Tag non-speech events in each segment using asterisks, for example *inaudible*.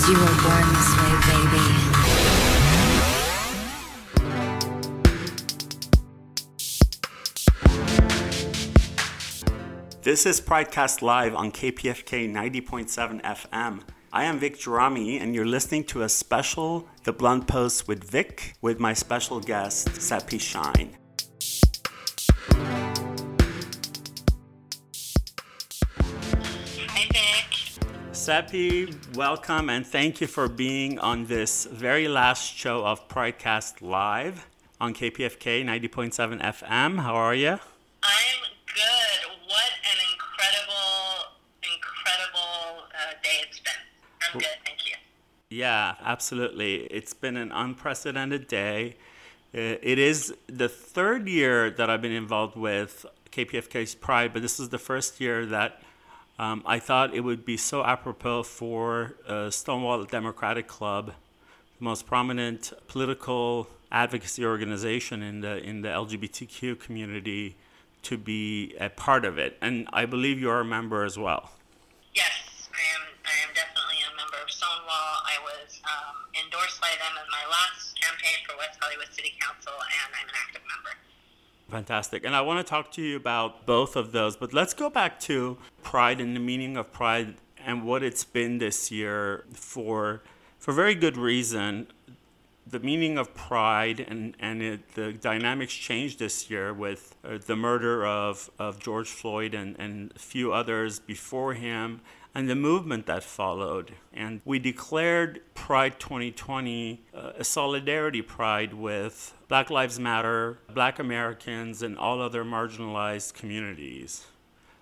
Cause you were born this way, baby. This is Pridecast Live on KPFK 90.7 FM. I am Vic Gerami, and you're listening to a special The Blunt Post with Vic with my special guest, Sepi Shyne. Sepi, welcome and thank you for being on this very last show of Pridecast Live on KPFK 90.7 FM. How are you? I'm good. What an incredible, incredible uh, day it's been. I'm good, thank you. Yeah, absolutely. It's been an unprecedented day. Uh, It is the third year that I've been involved with KPFK's Pride, but this is the first year that um, I thought it would be so apropos for uh, Stonewall Democratic Club, the most prominent political advocacy organization in the in the LGBTQ community, to be a part of it. And I believe you're a member as well. Yes, I am. I am definitely a member of Stonewall. I was um, endorsed by them in my last campaign for West Hollywood City Council, and I'm an active member. Fantastic. And I want to talk to you about both of those, but let's go back to pride and the meaning of pride and what it's been this year for for very good reason. The meaning of pride and, and it, the dynamics changed this year with uh, the murder of, of George Floyd and, and a few others before him and the movement that followed. And we declared Pride 2020 uh, a solidarity pride with Black Lives Matter, Black Americans, and all other marginalized communities.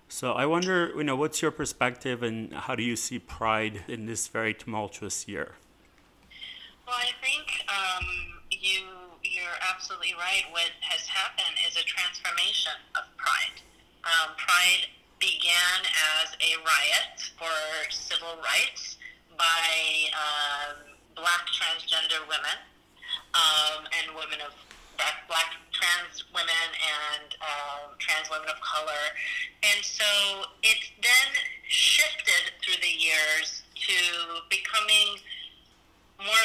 So I wonder, you know, what's your perspective and how do you see Pride in this very tumultuous year? Well, I think um, you you're absolutely right. What has happened is a transformation of Pride. Um, Pride began as a riot for civil rights by um, black transgender women um, and women of black, black trans women and um, trans women of color. And so it's then shifted through the years to becoming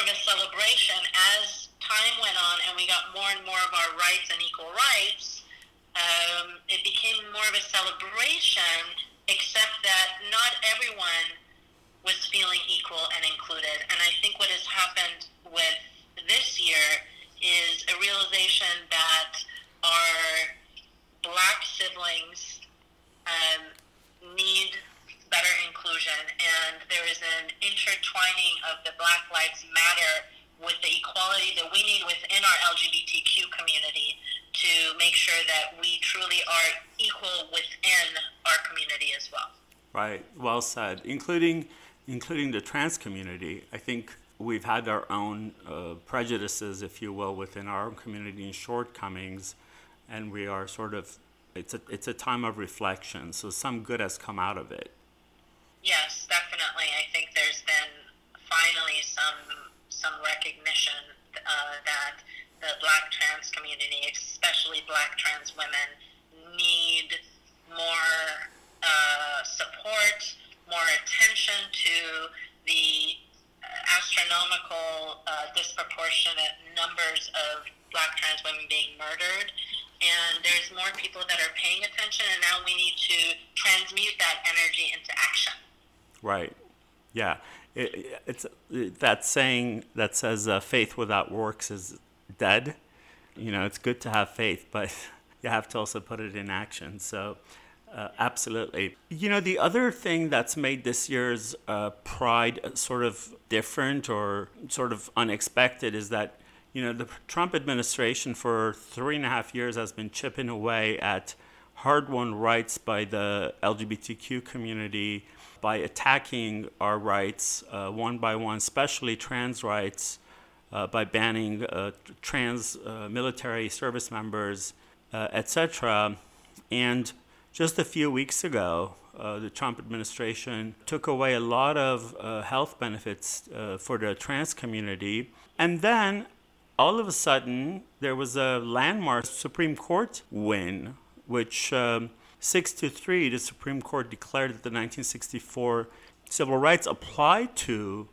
of a celebration as time went on and we got more and more of our rights and equal rights. Um, it became more of a celebration, except that not everyone was feeling equal and included. And I think what has happened with this year is a realization that our black siblings um, need better inclusion, and there is an intertwining of the Black Lives Matter with the equality that we need within our LGBTQ community to make sure that we truly are equal within our community as well. Right, well said. Including, including the trans community. I think we've had our own uh, prejudices, if you will, within our own community and shortcomings, and we are sort of. It's a it's a time of reflection. So some good has come out of it. Yes, definitely. I think there's been finally some some recognition uh, that the Black trans community, especially Black trans women, need more uh, support, more attention to the astronomical, uh, disproportionate numbers of Black trans women being murdered. And there's more people that are paying attention, and now we need to transmute that energy into action. Right. Yeah. It, it's that saying that says uh, faith without works is dead. You know, it's good to have faith, *laughs* but you have to also put it in action. So, uh, absolutely. You know, the other thing that's made this year's uh, Pride sort of different or sort of unexpected is that, you know, the Trump administration for three and a half years has been chipping away at hard won rights by the LGBTQ community by attacking our rights uh, one by one, especially trans rights, uh, by banning uh, trans uh, military service members, uh, etc. And just a few weeks ago, the Trump administration took away a lot of health benefits for the trans community. And then all of a sudden, there was a landmark Supreme Court win, which um, six to three, the Supreme Court declared that the 1964 civil rights apply to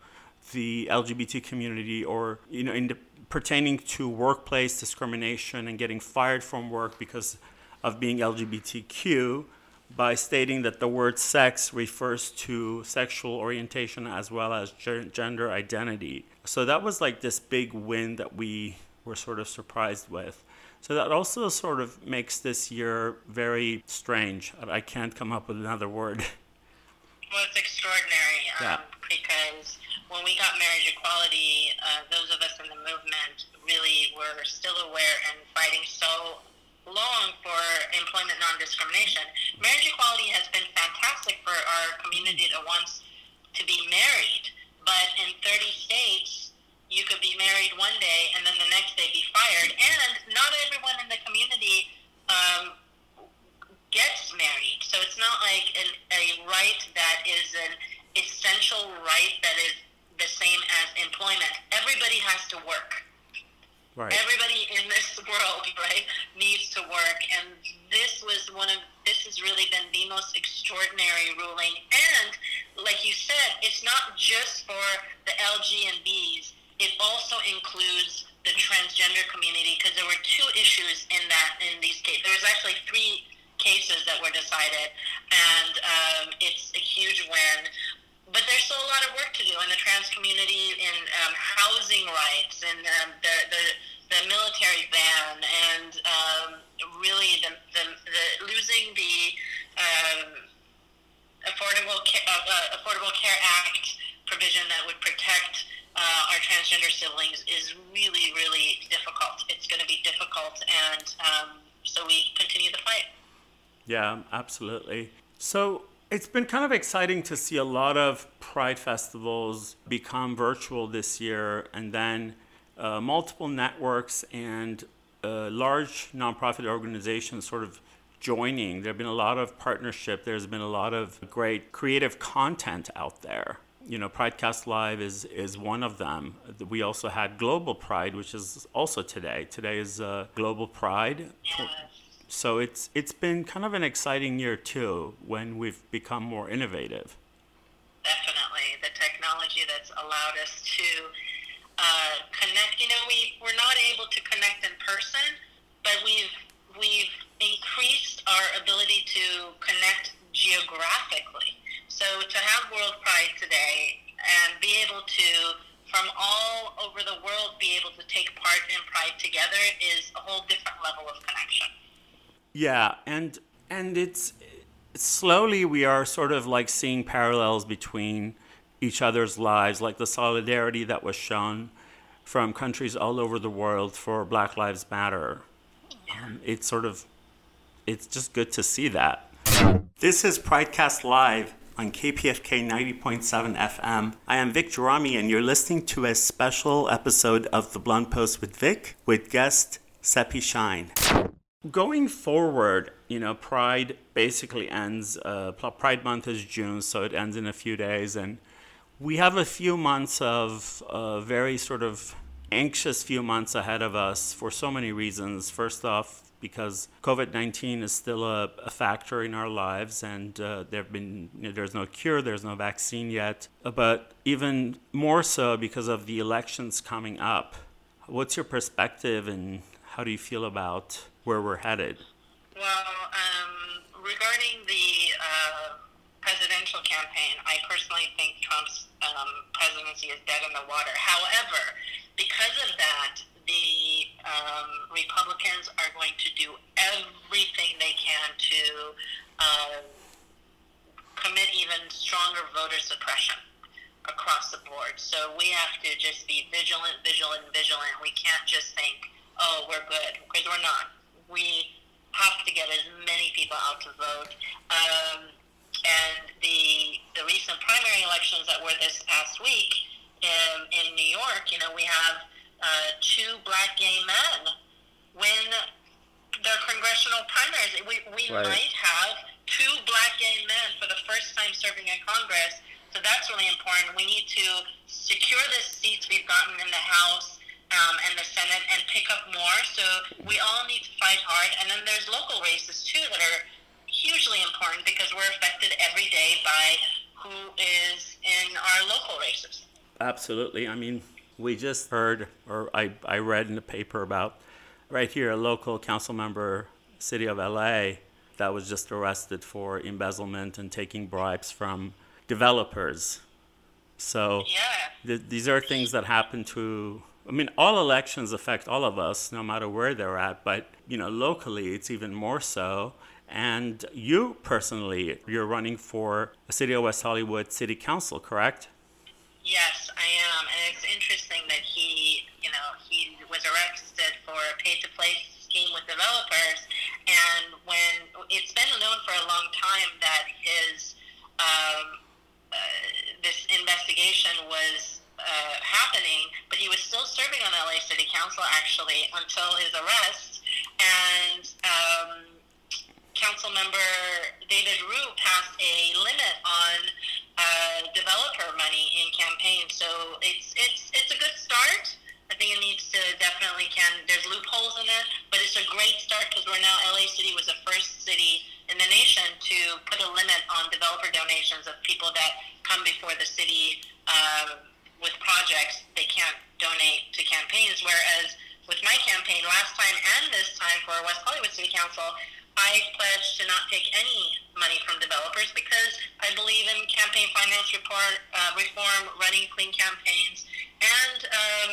the LGBT community or, you know, in the, pertaining to workplace discrimination and getting fired from work because of being LGBTQ by stating that the word sex refers to sexual orientation as well as gender identity. So that was like this big win that we were sort of surprised with. So that also sort of makes this year very strange. I can't come up with another word. *laughs* Well, it's extraordinary um, yeah. because when we got marriage equality, uh, those of us in the movement really were still aware and fighting so long for employment non-discrimination. Marriage equality has been fantastic for our community that wants to be married, but in 30 states, you could be married one day fired, and not everyone in the community um, gets married. So it's not like an, a right that is an essential right that is the same as employment. Everybody has to work. Right. Everybody in this world, right, needs to work, and this was one of this has really been the most extraordinary ruling. And like you said, it's not just for the LG and Bs; it also includes the transgender community because there were two issues in that in these cases. There was actually three cases that were decided, and um, it's a huge win. But there's still a lot of work to do in the trans community, in um, housing rights, and um, the, the the military ban, and um, really the, the, the losing the um, affordable care, uh, uh, affordable care act provision that would protect uh, our transgender siblings is really really difficult. It's going to be difficult, and um, so we continue the fight. Yeah, absolutely. So it's been kind of exciting to see a lot of Pride festivals become virtual this year, and then uh, multiple networks and uh, large nonprofit organizations sort of joining. There have been a lot of partnership. There's been a lot of great creative content out there. You know, Pridecast Live is is one of them. We also had Global Pride, which is also today. Today is uh, Global Pride. Yes so it's it's been kind of an exciting year too when we've become more innovative. Definitely, the technology that's allowed us to uh, connect. You know, we we're not able to connect in person, but we've we've increased our ability to connect geographically. So to have World Pride today and be able to from all over the world be able to take part in Pride together is a whole different level of connection. Yeah, and and it's slowly we are sort of like seeing parallels between each other's lives, like the solidarity that was shown from countries all over the world for Black Lives Matter. Um, it's sort of, it's just good to see that. This is Pridecast Live on KPFK 90.7 FM. I am Vic Gerami, and you're listening to a special episode of The Blunt Post with Vic with guest Sepi Shyne. Going forward, you know, Pride basically ends. Uh, Pride Month is June, so it ends in a few days, and we have a few months of uh, very sort of anxious few months ahead of us for so many reasons. First off, because COVID nineteen is still a, a, factor in our lives, and uh, there been you know, there's no cure, there's no vaccine yet. But even more so because of the elections coming up. What's your perspective, and how do you feel about where we're headed? Well, um, regarding the uh, presidential campaign, I personally think Trump's um, presidency is dead in the water. However, because of that, the um, Republicans are going to do everything they can to uh, commit even stronger voter suppression across the board. So we have to just be vigilant, vigilant, vigilant. We can't just think, oh, we're good, because we're not we have to get as many people out to vote. Um, and the the recent primary elections that were this past week in, in New York, you know, we have uh, two black gay men win their congressional primaries. We, we right. might have two black gay men for the first time serving in Congress. So that's really important. We need to secure the seats we've gotten in the House um, and the Senate and pick up more. So we all need to fight hard. And then there's local races too that are hugely important because we're affected every day by who is in our local races. Absolutely. I mean, we just heard, or I, I read in the paper about right here a local council member, city of LA, that was just arrested for embezzlement and taking bribes from developers. So Yeah. th- these are things that happen to. I mean, all elections affect all of us, no matter where they're at. But you know, locally, it's even more so. And you personally, you're running for a City of West Hollywood City Council, correct? Yes, I am, and it's interesting that he, you know, he was arrested for a pay-to-play scheme with developers, and when it's been known for a long time that his um, uh, this investigation was uh, happening, but he was still serving on LA City Council actually until his arrest, and. Um, Council member David Ryu passed a limit on uh, developer money in campaigns. So it's it's it's a good start. I think it needs to definitely can. There's loopholes in it, but it's a great start because we're now LA City was the first city in the nation to put a limit on developer donations of people that come before the city uh, with projects. They can't donate to campaigns, whereas with my campaign last time and this time for West Hollywood City Council, I pledge to not take any money from developers because I believe in campaign finance report, uh, reform, running clean campaigns, and um,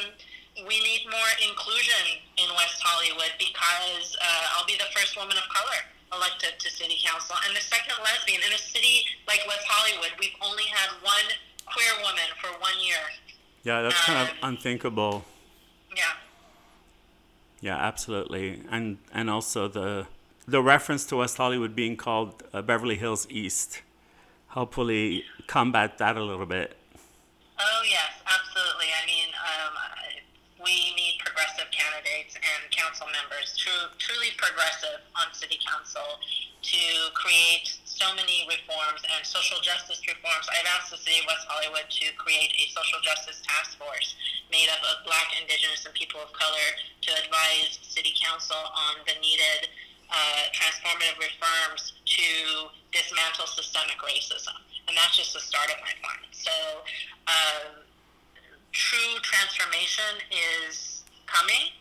we need more inclusion in West Hollywood because uh, I'll be the first woman of color elected to city council and the second lesbian in a city like West Hollywood. We've only had one queer woman for one year. Yeah, that's kind of Um, unthinkable. Yeah. Yeah, absolutely. And and also the the reference to West Hollywood being called uh, Beverly Hills East. Hopefully, combat that a little bit. Oh yes, absolutely. I mean, um, we need progressive candidates and council members, true, truly progressive on city council, to create so many reforms and social justice reforms. I've asked the city of West Hollywood to create a social justice task force made up of Black, Indigenous, and people of color to advise city council on the needed uh, transformative reforms to dismantle systemic racism. And that's just the start of my plan. So, um, true transformation is coming,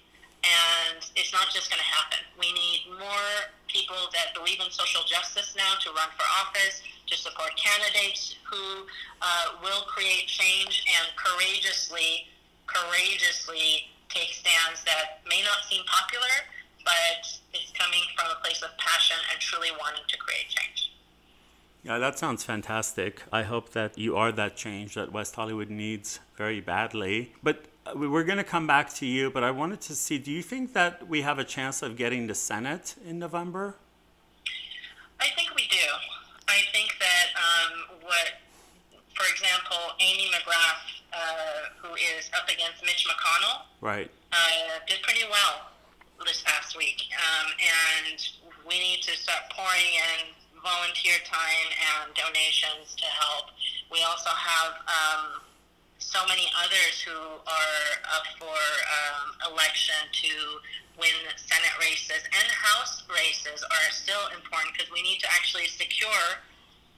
and it's not just going to happen. We need more people that believe in social justice now to run for office, to support candidates who uh, will create change and courageously, courageously take stands that may not seem popular, but it's coming from a place of passion and truly wanting to create change. Yeah, that sounds fantastic. I hope that you are that change that West Hollywood needs very badly. But uh, we- we're going to come back to you, but I wanted to see do you think that we have a chance of getting the Senate in November? I think we do. I think that um, what, for example, Amy McGrath, uh, who is up against Mitch McConnell, Right. uh, did pretty well this past week. Um, and we need to start pouring in volunteer time and donations to help. We also have um, so many others who are up for um, election to win Senate races and House races are still important because we need to actually secure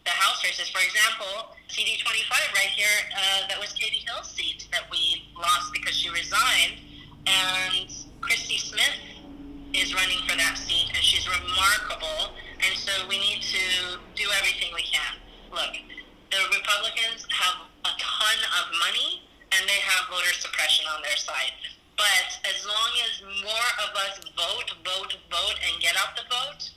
the House races. For example, CD 25 right here, uh, that was Katie Hill's seat that we lost because she resigned. And Christy Smith is running for that seat, and she's remarkable. And so we need to do everything we can. Look, the Republicans have a ton of money, and they have voter suppression on their side. But as long as more of us vote, vote, vote, and get out the vote,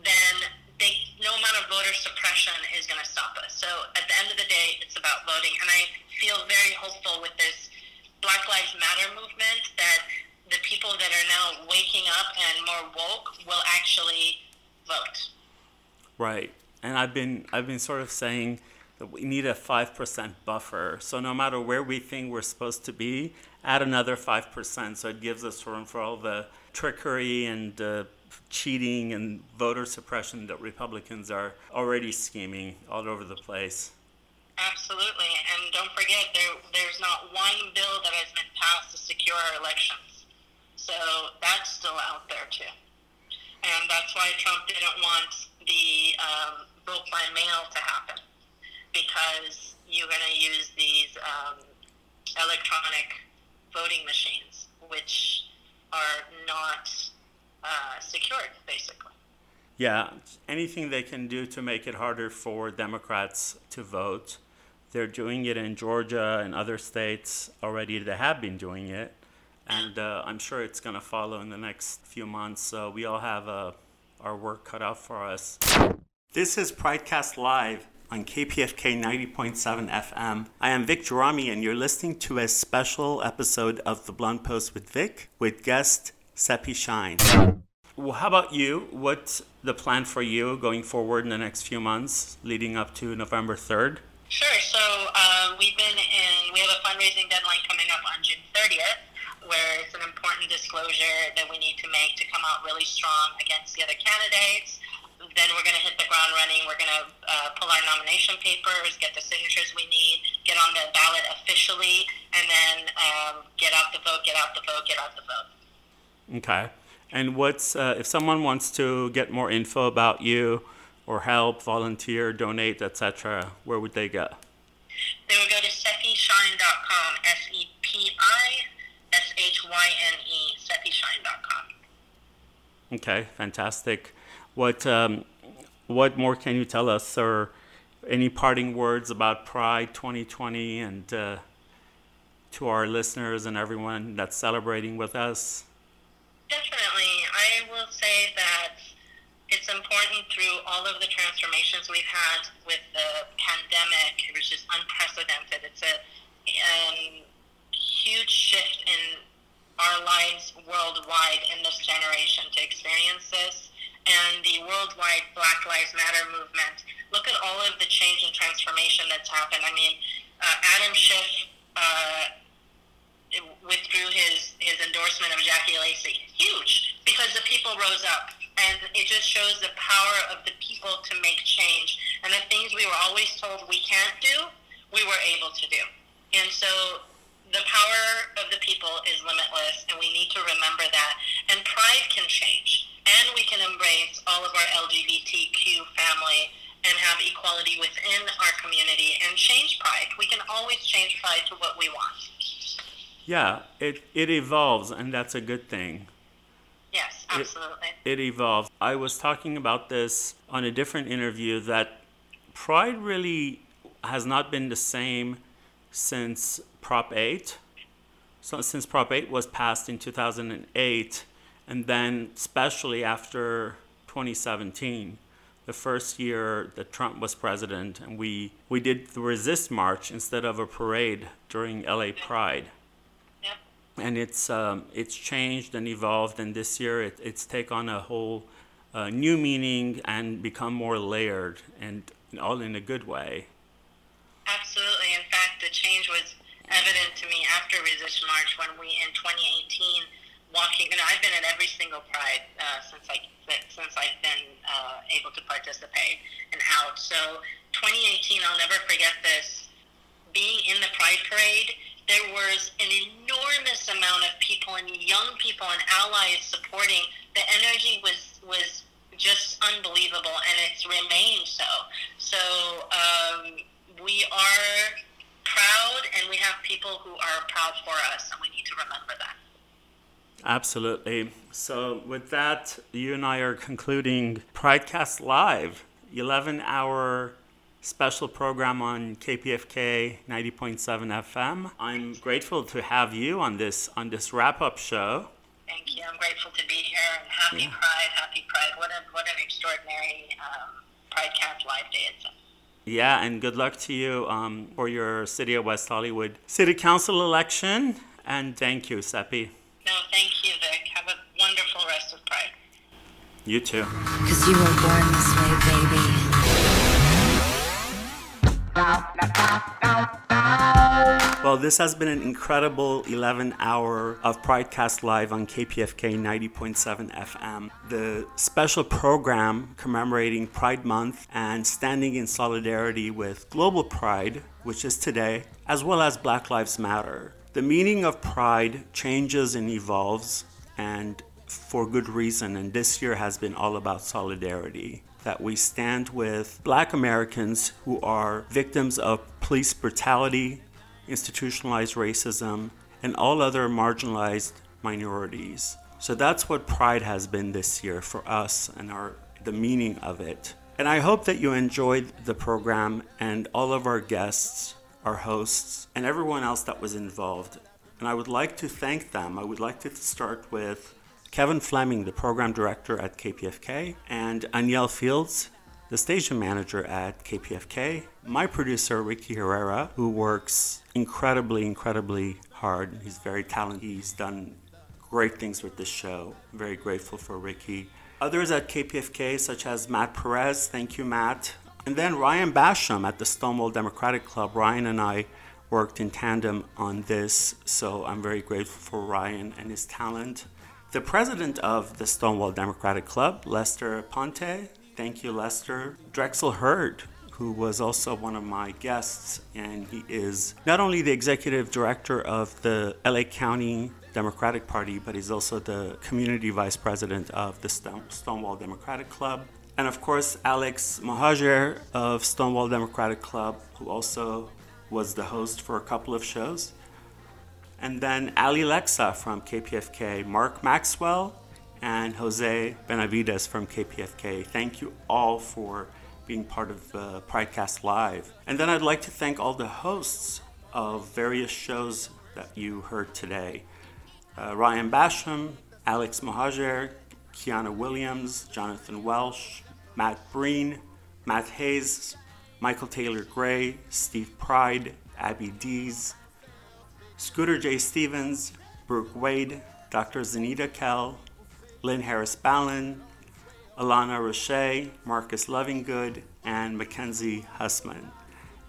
then they, no amount of voter suppression is going to stop us. So at the end of the day, it's about voting. And I feel very hopeful with this Black Lives Matter movement that the people that are now waking up and more woke will actually vote. Right. And I've been I've been sort of saying that we need a 5% buffer. So no matter where we think we're supposed to be, add another 5% so it gives us room for all the trickery and uh, cheating and voter suppression that Republicans are already scheming all over the place. Absolutely. And don't forget, there, there's not one bill that has been passed to secure our elections. So that's still out there, too. And that's why Trump didn't want the um, vote by mail to happen because you're going to use these um, electronic voting machines, which are not uh, secured, basically. Yeah, anything they can do to make it harder for Democrats to vote. They're doing it in Georgia and other states already. They have been doing it, and uh, I'm sure it's going to follow in the next few months. So we all have uh, our work cut out for us. This is Pridecast Live on KPFK 90.7 FM. I am Vic Gerami, and you're listening to a special episode of The Blunt Post with Vic with guest Sepi Shyne. Well, how about you? What's the plan for you going forward in the next few months leading up to November 3rd? Sure. So uh, we've been in, we have a fundraising deadline coming up on June 30th, where it's an important disclosure that we need to make to come out really strong against the other candidates. Then we're going to hit the ground running. We're going to uh, pull our nomination papers, get the signatures we need, get on the ballot officially, and then um, get out the vote, get out the vote, get out the vote. Okay. And what's uh, if someone wants to get more info about you or help, volunteer, donate, etc., where would they go? They will go to sepishyne.com, S E P I S H Y N E, sepishyne.com. Okay, fantastic. What um, what more can you tell us, or any parting words about Pride 2020 and uh, to our listeners and everyone that's celebrating with us? Definitely. I will say that it's important through all of the transformations we've had with the pandemic, which is unprecedented. It's a um, huge shift in our lives worldwide in this generation to experience this. And the worldwide Black Lives Matter movement. Look at all of the change and transformation that's happened. I mean, uh, Adam Schiff uh, withdrew his, his endorsement of Jackie Lacey. Huge, because the people rose up. And it just shows the power of the people to make change. And the things we were always told we can't do, we were able to do. And so the power of the people is limitless, and we need to remember that. And pride can change. And we can embrace all of our LGBTQ family and have equality within our community and change pride. We can always change pride to what we want. Yeah, it, it evolves, and that's a good thing. Yes, absolutely. It, it evolves. I was talking about this on a different interview that pride really has not been the same since Prop 8. So, since Prop 8 was passed in 2008, and then especially after 2017, the first year that Trump was president, and we, we did the resist march instead of a parade during LA Pride and it's um, it's changed and evolved. And this year, it, it's taken on a whole uh, new meaning and become more layered, and all in a good way. Absolutely. In fact, the change was evident to me after Resist March when we in 2018 walking. You know, I've been at every single Pride uh, since I since I've been uh, able to participate and out. So 2018, I'll never forget this. Being in the Pride Parade there was an enormous amount of people and young people and allies supporting. The energy was was just unbelievable, and it's remained so. So um, we are proud, and we have people who are proud for us, and we need to remember that. Absolutely. So, with that, you and I are concluding Pridecast Live, 11 hour special program on KPFK 90.7 FM. I'm grateful to have you on this on this wrap-up show. Thank you. I'm grateful to be here. And happy yeah. Pride, happy Pride. What a what an extraordinary um, Pridecast live day it's Yeah, and good luck to you um, for your City of West Hollywood City Council election. And thank you, Sepi. No, thank you, Vic. Have a wonderful rest of Pride. You too. Cause you were born this way, baby. Well, this has been an incredible 11 hour of Pridecast Live on KPFK 90.7 FM. The special program commemorating Pride Month and standing in solidarity with Global Pride, which is today, as well as Black Lives Matter. The meaning of pride changes and evolves, and for good reason, and this year has been all about solidarity that we stand with black Americans who are victims of police brutality, institutionalized racism, and all other marginalized minorities. So that's what Pride has been this year for us and our the meaning of it. And I hope that you enjoyed the program and all of our guests, our hosts, and everyone else that was involved. And I would like to thank them. I would like to start with Kevin Fleming, the program director at KPFK, and Aniel Fields, the station manager at KPFK, my producer, Ricky Herrera, who works incredibly, incredibly hard. He's very talented. He's done great things with this show. I'm very grateful for Ricky. Others at KPFK, such as Matt Perez, thank you, Matt. And then Ryan Basham at the Stonewall Democratic Club. Ryan and I worked in tandem on this, so I'm very grateful for Ryan and his talent. The president of the Stonewall Democratic Club, Lester Ponte, thank you, Lester. Drexel Heard, who was also one of my guests, and he is not only the executive director of the LA County Democratic Party, but he's also the community vice president of the Stonewall Democratic Club. And of course, Alex Mohajer of Stonewall Democratic Club, who also was the host for a couple of shows. And then Ali Lexa from KPFK, Mark Maxwell, and Jose Benavides from KPFK. Thank you all for being part of uh, Pridecast Live. And then I'd like to thank all the hosts of various shows that you heard today uh, Ryan Basham, Alex Mohajer, Kiana Williams, Jonathan Welsh, Matt Breen, Matt Hayes, Michael Taylor Gray, Steve Pride, Abby Dees, Scooter J. Stevens, Brooke Wade, Dr. Zanita Kell, Lynn Harris Ballin, Alana Roche, Marcus Lovingood, and Mackenzie Hussman.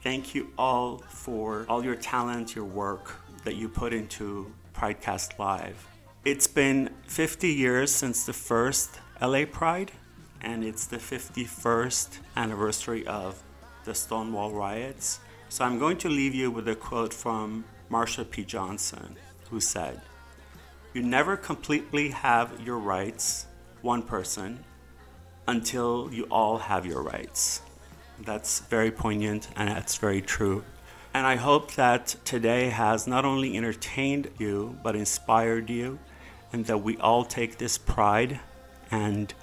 Thank you all for all your talent, your work that you put into Pridecast Live. It's been 50 years since the first LA Pride, and it's the 51st anniversary of the Stonewall riots. So I'm going to leave you with a quote from Marsha P. Johnson, who said, You never completely have your rights, one person, until you all have your rights. That's very poignant and that's very true. And I hope that today has not only entertained you, but inspired you, and that we all take this pride and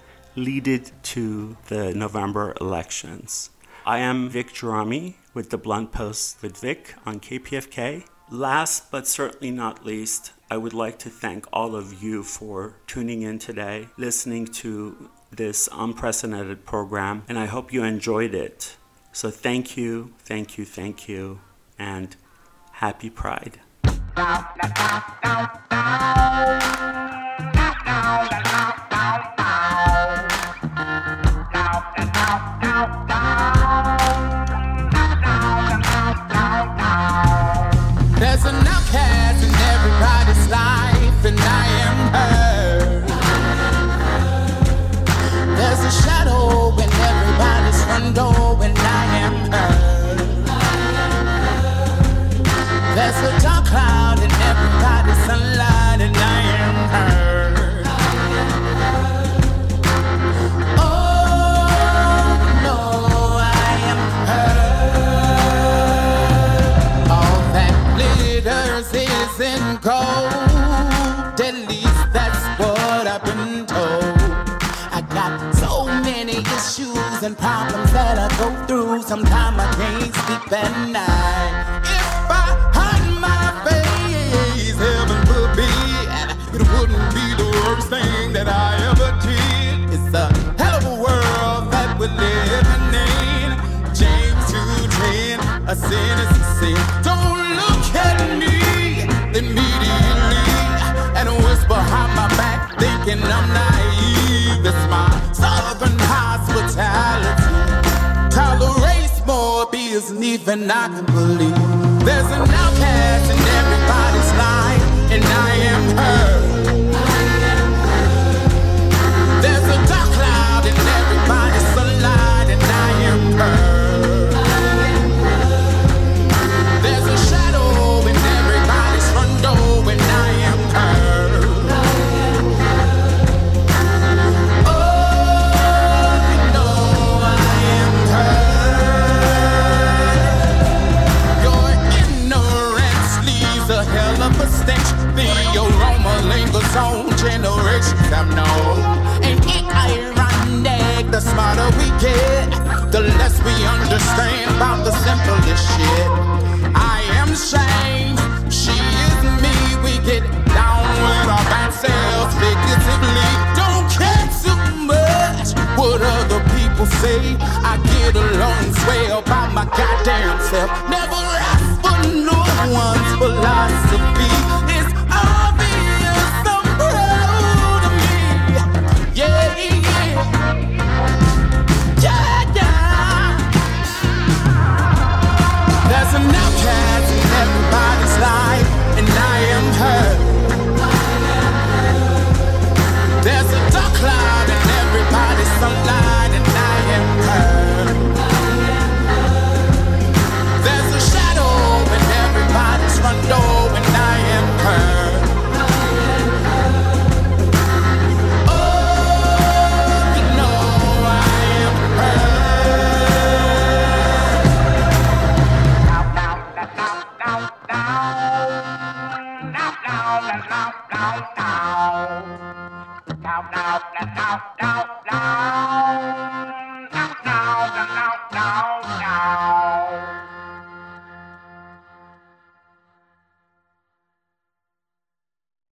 lead it to the November elections. I am Vic Gerami with the Blunt Post with Vic on KPFK. Last but certainly not least, I would like to thank all of you for tuning in today, listening to this unprecedented program, and I hope you enjoyed it. So thank you, thank you, thank you, and happy Pride. There's an outcast in everybody's life, that I go through. Sometimes I can't sleep at night. If I hide my face, heaven would forbid, it wouldn't be the worst thing that I ever did. It's a hell of a world that we're living in. James 2:10, a sin is a sin. Don't look at me immediately and whisper behind my back, thinking I'm naive. Than even I can believe. There's an